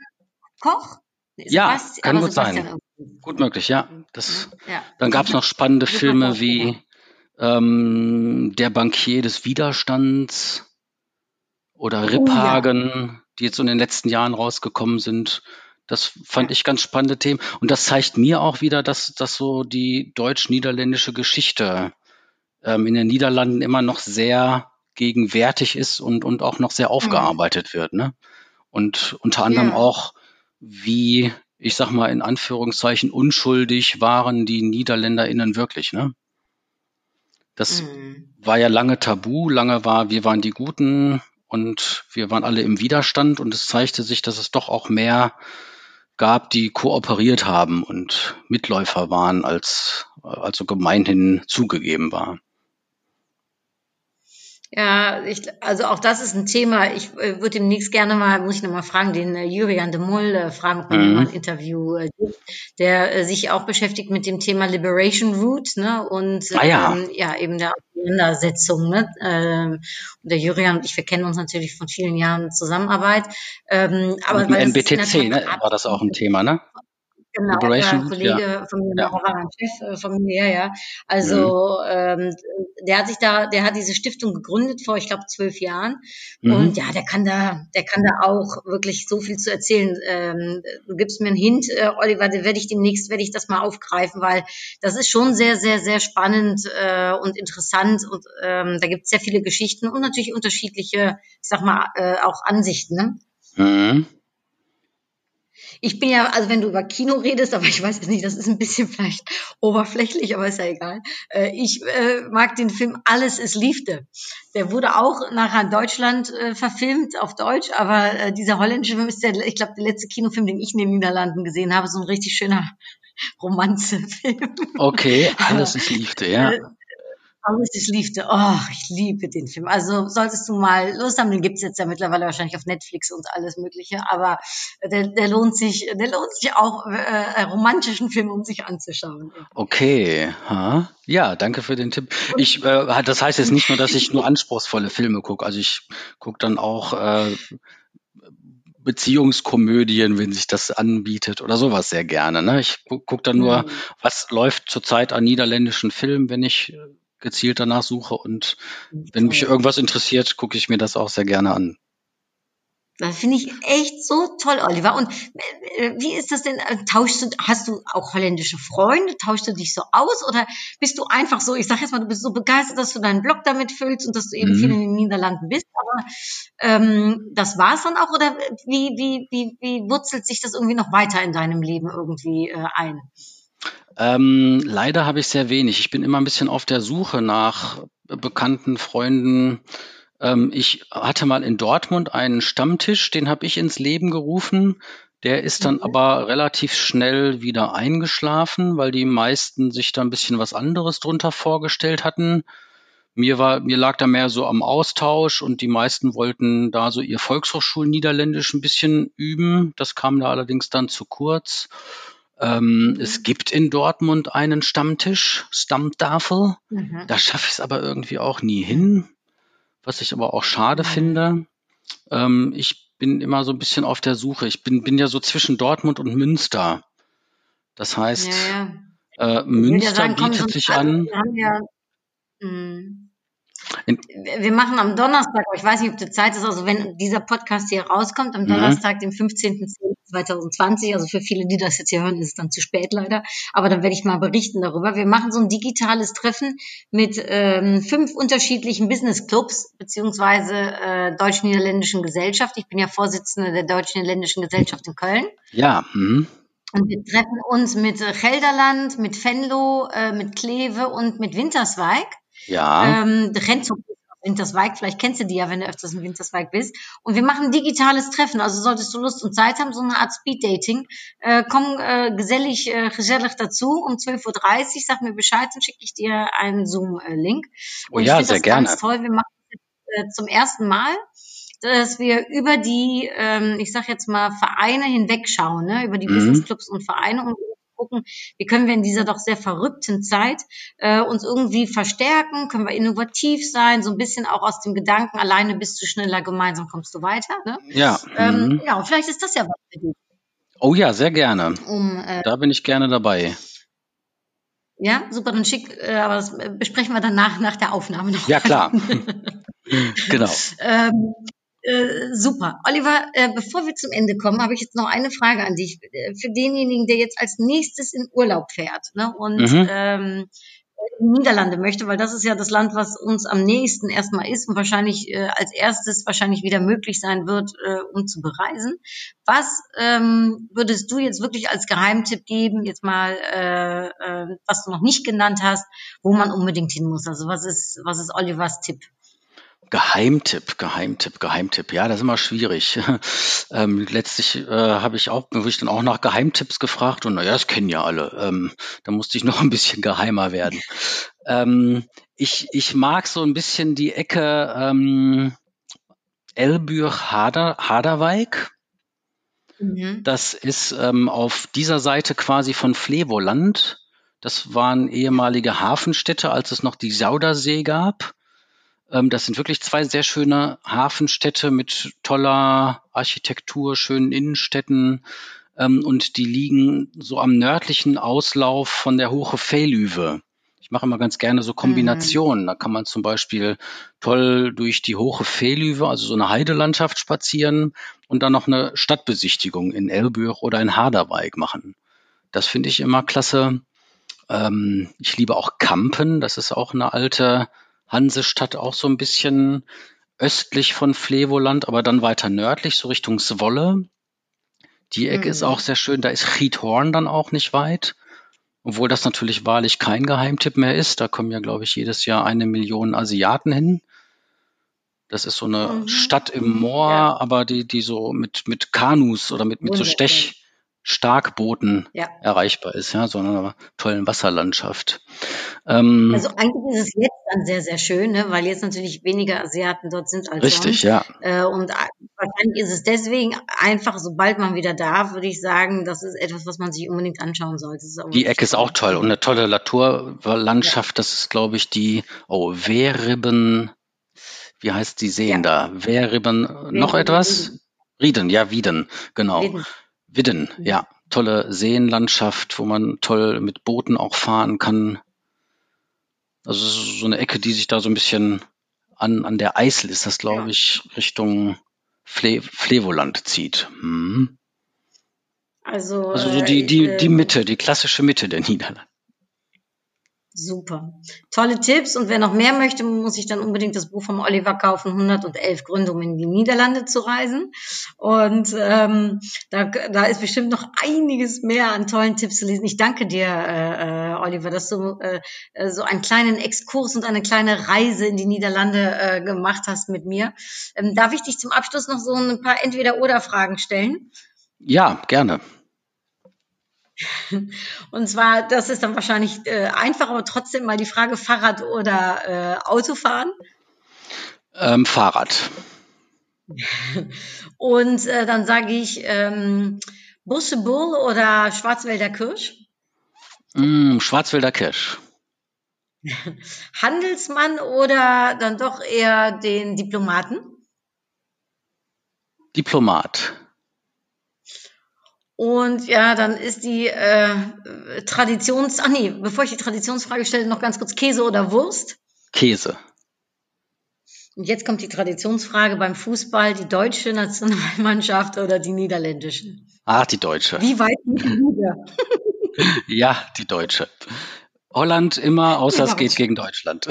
Koch? Ja, Sebasti- kann gut sein. Sebastian irgendwie. Gut möglich, ja. Das, Ja. dann gab es noch spannende Filme wie ähm, Der Bankier des Widerstands oder Oh ja. Riphagen, die jetzt so in den letzten Jahren rausgekommen sind. Das fand ich ganz spannende Themen. Und das zeigt mir auch wieder, dass, dass so die deutsch-niederländische Geschichte ähm, in den Niederlanden immer noch sehr gegenwärtig ist und, und auch noch sehr Mhm. aufgearbeitet wird. Ne? Und unter anderem Ja. auch, wie, ich sag mal in Anführungszeichen, unschuldig waren die NiederländerInnen wirklich. Ne? Das Mhm. war ja lange tabu, lange war, wir waren die Guten und wir waren alle im Widerstand und es zeigte sich, dass es doch auch mehr gab, die kooperiert haben und Mitläufer waren, als also gemeinhin zugegeben war. Ja, ich, also auch das ist ein Thema. Ich äh, würde demnächst gerne mal, muss ich noch mal fragen, den äh, Jurian de Mull äh, fragen, ob man Mhm. ein Interview äh, gibt, der äh, sich auch beschäftigt mit dem Thema Liberation Route ne, und Ah ja. ähm, ja eben der Auseinandersetzung. Ne? Ähm, und der Jurian und ich, wir kennen uns natürlich von vielen Jahren Zusammenarbeit. Ähm, aber Und weil NBTC, ne, war das auch ein Thema, ne? Genau, der Route, Kollege von mir, Ja. war mein Chef äh, von mir, ja. Also ähm, der hat sich da, der hat diese Stiftung gegründet vor, ich glaube, zwölf Jahren. Mhm. Und ja, der kann da, der kann da auch wirklich so viel zu erzählen. Ähm, du gibst mir einen Hint, äh, Oliver, da werde ich demnächst werde ich das mal aufgreifen, weil das ist schon sehr, sehr, sehr spannend äh, und interessant und ähm, da gibt es sehr viele Geschichten und natürlich unterschiedliche, ich sag mal, äh, auch Ansichten. Ne? Mhm. Ich bin ja, also wenn du über Kino redest, aber ich weiß jetzt nicht, das ist ein bisschen vielleicht oberflächlich, aber ist ja egal. Äh, ich äh, mag den Film Alles ist Liefde. Der wurde auch nachher in Deutschland äh, verfilmt, auf Deutsch, aber äh, dieser holländische Film ist der, ich glaube, der letzte Kinofilm, den ich in den Niederlanden gesehen habe, so ein richtig schöner Romanzefilm. Okay, Alles ist Liefde, ja. Äh, alles ist Liebte. Oh, ich liebe den Film. Also solltest du mal Lust haben, den gibt's jetzt ja mittlerweile wahrscheinlich auf Netflix und alles Mögliche, aber der, der lohnt sich, der lohnt sich auch, äh, romantischen Film, um sich anzuschauen. Okay, ha? ja, danke für den Tipp. Ich, äh, das heißt jetzt nicht nur, dass ich nur anspruchsvolle Filme gucke, also ich gucke dann auch äh, Beziehungskomödien, wenn sich das anbietet oder sowas sehr gerne. Ne? Ich gucke guck dann nur, was läuft zurzeit an niederländischen Filmen, wenn ich gezielt danach suche und wenn mich irgendwas interessiert, gucke ich mir das auch sehr gerne an. Das finde ich echt so toll, Oliver. Und äh, wie ist das denn? Äh, tauschst du, hast du auch holländische Freunde? Tauschst du dich so aus? Oder bist du einfach so, ich sag jetzt mal, du bist so begeistert, dass du deinen Blog damit füllst und dass du eben mhm. viel in den Niederlanden bist, aber ähm, das war's dann auch? Oder wie, wie, wie, wie wurzelt sich das irgendwie noch weiter in deinem Leben irgendwie äh, ein? Ähm, leider habe ich sehr wenig. Ich bin immer ein bisschen auf der Suche nach bekannten Freunden. Ähm, ich hatte mal in Dortmund einen Stammtisch, den habe ich ins Leben gerufen. Der ist dann mhm. aber relativ schnell wieder eingeschlafen, weil die meisten sich da ein bisschen was anderes drunter vorgestellt hatten. Mir war, mir lag da mehr so am Austausch und die meisten wollten da so ihr Volkshochschulniederländisch ein bisschen üben. Das kam da allerdings dann zu kurz. Ähm. Es gibt in Dortmund einen Stammtisch, Stammtafel. Mhm. Da schaffe ich es aber irgendwie auch nie hin, was ich aber auch schade mhm. finde. Ähm, ich bin immer so ein bisschen auf der Suche. Ich bin, bin ja so zwischen Dortmund und Münster. Das heißt, ja, ja. Äh, Münster sagen, bietet sich an. Mh, wir machen am Donnerstag, ich weiß nicht, ob die Zeit ist, also wenn dieser Podcast hier rauskommt, am mhm. Donnerstag, dem 15.10.2020, also für viele, die das jetzt hier hören, ist es dann zu spät leider, aber dann werde ich mal berichten darüber. Wir machen so ein digitales Treffen mit ähm, fünf unterschiedlichen Business-Clubs, beziehungsweise äh, deutsch-niederländischen Gesellschaft. Ich bin ja Vorsitzende der deutsch-niederländischen Gesellschaft in Köln. Ja. Mhm. Und wir treffen uns mit Gelderland, mit Venlo, äh, mit Kleve und mit Winterswijk. Ja. Ähm, Renzo Winterswijk, vielleicht kennst du die ja, wenn du öfters in Winterswijk bist. Und wir machen digitales Treffen. Also solltest du Lust und Zeit haben, so eine Art Speed-Dating, äh, komm äh, gesellig, äh, gesellig dazu um 12.30 Uhr, sag mir Bescheid, dann schicke ich dir einen Zoom-Link. Oh ja, sehr gerne. Ganz toll. Wir machen das jetzt, äh, zum ersten Mal dass wir über die, ähm, ich sag jetzt mal, Vereine hinwegschauen, ne? über die mhm. Businessclubs und Vereine und gucken, wie können wir in dieser doch sehr verrückten Zeit äh, uns irgendwie verstärken, können wir innovativ sein, so ein bisschen auch aus dem Gedanken, alleine bist du schneller, gemeinsam kommst du weiter. Ne? Ja. Ähm, mhm. Ja, vielleicht ist das ja was für dich. Oh ja, sehr gerne. Um, äh, da bin ich gerne dabei. Ja, super, dann schick, äh, aber das besprechen wir danach nach der Aufnahme noch. Ja, klar. genau. ähm, äh, super. Oliver, äh, bevor wir zum Ende kommen, habe ich jetzt noch eine Frage an dich. Äh, für denjenigen, der jetzt als nächstes in Urlaub fährt ne, und mhm. ähm, Niederlande möchte, weil das ist ja das Land, was uns am nächsten erstmal ist und wahrscheinlich äh, als erstes wahrscheinlich wieder möglich sein wird, äh, um zu bereisen. Was ähm, würdest du jetzt wirklich als Geheimtipp geben, jetzt mal, äh, äh, was du noch nicht genannt hast, wo man unbedingt hin muss? Also was ist, was ist Olivers Tipp? Geheimtipp, Geheimtipp, Geheimtipp. Ja, das ist immer schwierig. ähm, letztlich äh, habe ich auch, wurde ich dann auch nach Geheimtipps gefragt und naja, das kennen ja alle. Ähm, da musste ich noch ein bisschen geheimer werden. Ähm, ich, ich mag so ein bisschen die Ecke ähm, Elbür-Haderwijk. Mhm. Das ist ähm, auf dieser Seite quasi von Flevoland. Das waren ehemalige Hafenstädte, als es noch die Saudersee gab. Ähm, das sind wirklich zwei sehr schöne Hafenstädte mit toller Architektur, schönen Innenstädten. Ähm, und die liegen so am nördlichen Auslauf von der Hoche Fehlüwe. Ich mache immer ganz gerne so Kombinationen. Mhm. Da kann man zum Beispiel toll durch die Hoche Fehlüwe, also so eine Heidelandschaft spazieren und dann noch eine Stadtbesichtigung in Elbürg oder in Haderweig machen. Das finde ich immer klasse. Ähm, ich liebe auch Kampen. Das ist auch eine alte Hansestadt auch so ein bisschen östlich von Flevoland, aber dann weiter nördlich, so Richtung Zwolle. Die Ecke mhm. ist auch sehr schön. Da ist Giethorn dann auch nicht weit. Obwohl das natürlich wahrlich kein Geheimtipp mehr ist. Da kommen ja, glaube ich, jedes Jahr eine Million Asiaten hin. Das ist so eine mhm. Stadt im Moor, ja. aber die, die so mit, mit Kanus oder mit, mit so Stech, Starkbooten ja. erreichbar ist, ja, so einer tollen Wasserlandschaft. Ähm, also eigentlich ist es jetzt dann sehr, sehr schön, ne, weil jetzt natürlich weniger Asiaten dort sind als Richtig, sonst. ja. Äh, und wahrscheinlich ist es deswegen einfach, sobald man wieder darf, würde ich sagen, das ist etwas, was man sich unbedingt anschauen sollte. Die Ecke ist auch toll und eine tolle Naturlandschaft. Ja. Das ist, glaube ich, die, oh, Wehribben, wie heißt die Seen ja. da? Wehribben, noch etwas? Rieden, ja, Wieden, genau. Wieden. Widden, ja. Tolle Seenlandschaft, wo man toll mit Booten auch fahren kann. Also so eine Ecke, die sich da so ein bisschen an, an der Eisel ist das, glaube ich, Richtung Fle Flevoland zieht. Hm. Also, also so die, die, die ähm, Mitte, die klassische Mitte der Niederlande. Super. Tolle Tipps. Und wer noch mehr möchte, muss sich dann unbedingt das Buch vom Oliver kaufen, 111 Gründe, um in die Niederlande zu reisen. Und ähm, da, da ist bestimmt noch einiges mehr an tollen Tipps zu lesen. Ich danke dir, äh, äh, Oliver, dass du äh, äh, so einen kleinen Exkurs und eine kleine Reise in die Niederlande äh, gemacht hast mit mir. Ähm, darf ich dich zum Abschluss noch so ein paar Entweder-Oder-Fragen stellen? Ja, gerne. Und zwar, das ist dann wahrscheinlich äh, einfach, aber trotzdem mal die Frage Fahrrad oder äh, Autofahren? Ähm, Fahrrad. Und äh, dann sage ich ähm, Busse Bull oder Schwarzwälder Kirsch? Mm, Schwarzwälder Kirsch. Handelsmann oder dann doch eher den Diplomaten? Diplomat. Und ja, dann ist die äh, Traditions... Ach nee, bevor ich die Traditionsfrage stelle, noch ganz kurz Käse oder Wurst? Käse. Und jetzt kommt die Traditionsfrage beim Fußball, die deutsche Nationalmannschaft oder die niederländische? Ah, die deutsche. Wie weit sind die Liga? ja, die deutsche. Holland immer, außer es geht gegen Deutschland.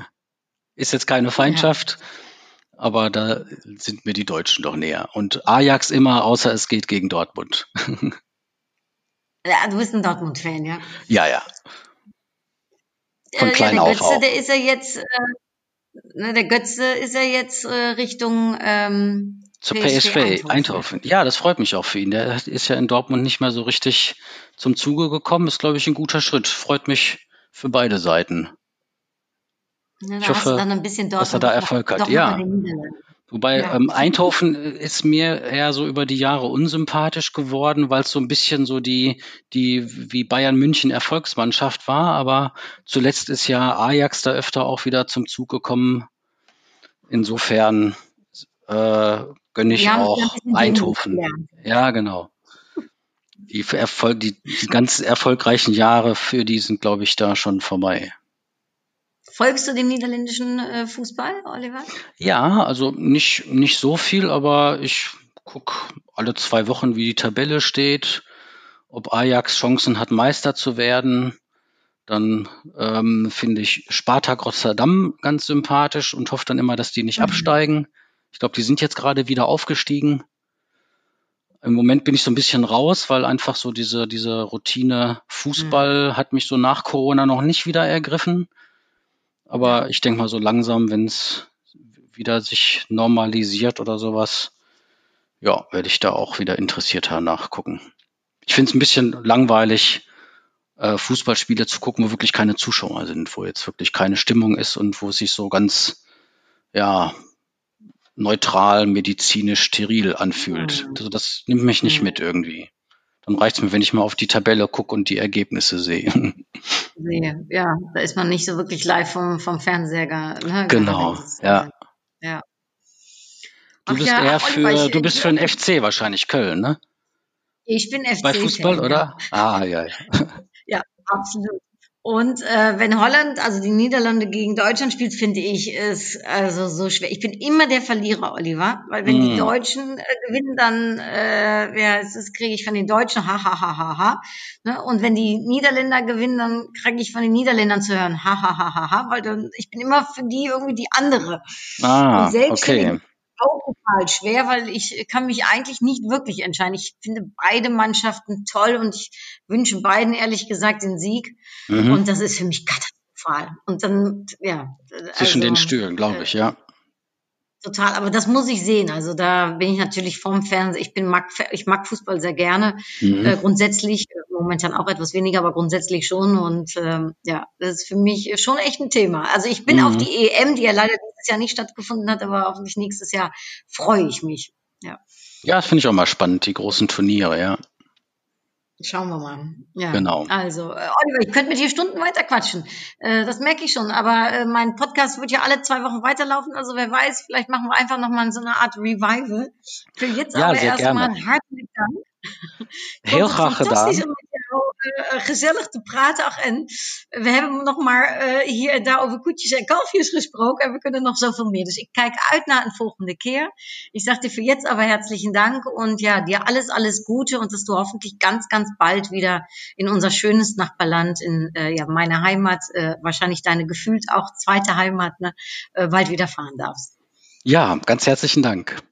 ist jetzt keine Feindschaft. Ja aber da sind mir die Deutschen doch näher. Und Ajax immer, außer es geht gegen Dortmund. ja, du bist ein Dortmund-Fan, ja? Ja, ja. Von äh, klein ja, der auf Götze, auch. Der ist ja jetzt, äh, ne, der Götze ist ja jetzt äh, Richtung ähm, zur PSV Eindhoven. Eindhoven. Ja, das freut mich auch für ihn. Der ist ja in Dortmund nicht mehr so richtig zum Zuge gekommen. Ist, glaube ich, ein guter Schritt. Freut mich für beide Seiten. Ja, ich hoffe, dass er da Erfolg hat. Ja. Wobei ja. ähm, Eindhoven ist mir eher so über die Jahre unsympathisch geworden, weil es so ein bisschen so die, die wie Bayern München Erfolgsmannschaft war. Aber zuletzt ist ja Ajax da öfter auch wieder zum Zug gekommen. Insofern äh, gönne ich auch Eindhoven. Ja, genau. Die, Erfolg, die, die ganz erfolgreichen Jahre für die sind, glaube ich, da schon vorbei. Folgst du dem niederländischen äh, Fußball, Oliver? Ja, also nicht, nicht so viel, aber ich gucke alle zwei Wochen, wie die Tabelle steht, ob Ajax Chancen hat, Meister zu werden. Dann ähm, finde ich Spartak Rotterdam ganz sympathisch und hoffe dann immer, dass die nicht mhm. absteigen. Ich glaube, die sind jetzt gerade wieder aufgestiegen. Im Moment bin ich so ein bisschen raus, weil einfach so diese, diese Routine Fußball mhm. hat mich so nach Corona noch nicht wieder ergriffen. Aber ich denke mal so langsam, wenn es wieder sich normalisiert oder sowas, ja, werde ich da auch wieder interessierter nachgucken. Ich finde es ein bisschen langweilig, äh, Fußballspiele zu gucken, wo wirklich keine Zuschauer sind, wo jetzt wirklich keine Stimmung ist und wo es sich so ganz, ja, neutral, medizinisch, steril anfühlt. Mhm. Also das nimmt mich nicht mhm. mit irgendwie dann reicht es mir, wenn ich mal auf die Tabelle gucke und die Ergebnisse sehe. Sehe, ja, da ist man nicht so wirklich live vom, vom Fernseher. Ne, genau, ja. ja. Du bist ja, eher für, du bist für den FC wahrscheinlich Köln, ne? Ich bin FC. Bei Fußball, oder? Ah, ja, ja. Ja, absolut. Und äh, wenn Holland, also die Niederlande gegen Deutschland spielt, finde ich es also so schwer. Ich bin immer der Verlierer, Oliver, weil wenn mm. die Deutschen äh, gewinnen, dann äh, ja, das kriege ich von den Deutschen ha ha ha ha ha. Ne? Und wenn die Niederländer gewinnen, dann kriege ich von den Niederländern zu hören ha ha ha ha ha, weil dann ich bin immer für die irgendwie die andere. Ah, okay. Auch total schwer, weil ich kann mich eigentlich nicht wirklich entscheiden. Ich finde beide Mannschaften toll und ich wünsche beiden ehrlich gesagt den Sieg. Mhm. Und das ist für mich katastrophal. Und dann, ja. Zwischen also, den Stühlen, glaube ich, ja. Total, aber das muss ich sehen. Also da bin ich natürlich vom Fernsehen. Ich bin mag, ich mag Fußball sehr gerne. Mhm. Äh, grundsätzlich, äh, momentan auch etwas weniger, aber grundsätzlich schon. Und ähm, ja, das ist für mich schon echt ein Thema. Also ich bin mhm. auf die EM, die ja leider dieses Jahr nicht stattgefunden hat, aber hoffentlich nächstes Jahr freue ich mich. Ja, ja das finde ich auch mal spannend, die großen Turniere, ja. Schauen wir mal. Ja. Genau. Also, äh, Oliver, ich könnte mit dir Stunden weiter quatschen. Äh, das merke ich schon. Aber äh, mein Podcast wird ja alle zwei Wochen weiterlaufen. Also wer weiß, vielleicht machen wir einfach nochmal so eine Art Revival. Für jetzt ja, aber erstmal herzlichen Dank. Heel graag gedaan. Uh, gezellig te praten. Ach, en we hebben nog maar uh, hier en daar over koetjes en kalfjes gesproken. En we kunnen nog zoveel meer. Dus ik kijk uit naar een volgende keer. Ich sage dir für jetzt aber herzlichen Dank und ja, dir alles, alles Gute und dass du hoffentlich ganz, ganz bald wieder in unser schönes Nachbarland, in äh, ja, meine Heimat, äh, wahrscheinlich deine gefühlt auch zweite Heimat, ne, äh, bald wieder fahren darfst. Ja, ganz herzlichen Dank.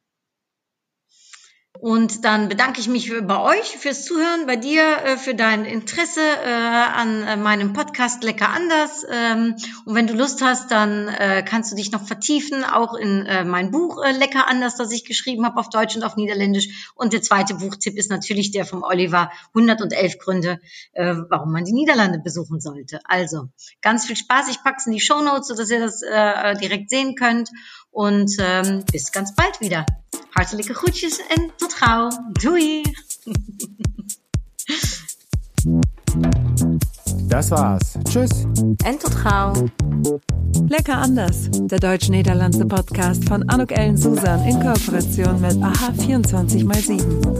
Und dann bedanke ich mich bei euch fürs Zuhören, bei dir äh, für dein Interesse äh, an äh, meinem Podcast Lecker anders. Ähm, und wenn du Lust hast, dann kannst du dich noch vertiefen, auch in mein Buch Lecker anders, das ich geschrieben habe auf Deutsch und auf Niederländisch. Und der zweite Buchtipp ist natürlich der vom Oliver, 111 Gründe, warum man die Niederlande besuchen sollte. Also ganz viel Spaß. Ich packe es in die Show Notes, sodass ihr das direkt sehen könnt. Und ähm, bis ganz bald wieder. Hartelijke groetjes en tot gauw. Doei! Das war's. Tschüss. Und tot gau. Lecker anders. Der deutsch-niederlandse Podcast von Anouk Ellen Susan in Kooperation mit AHA 24x7.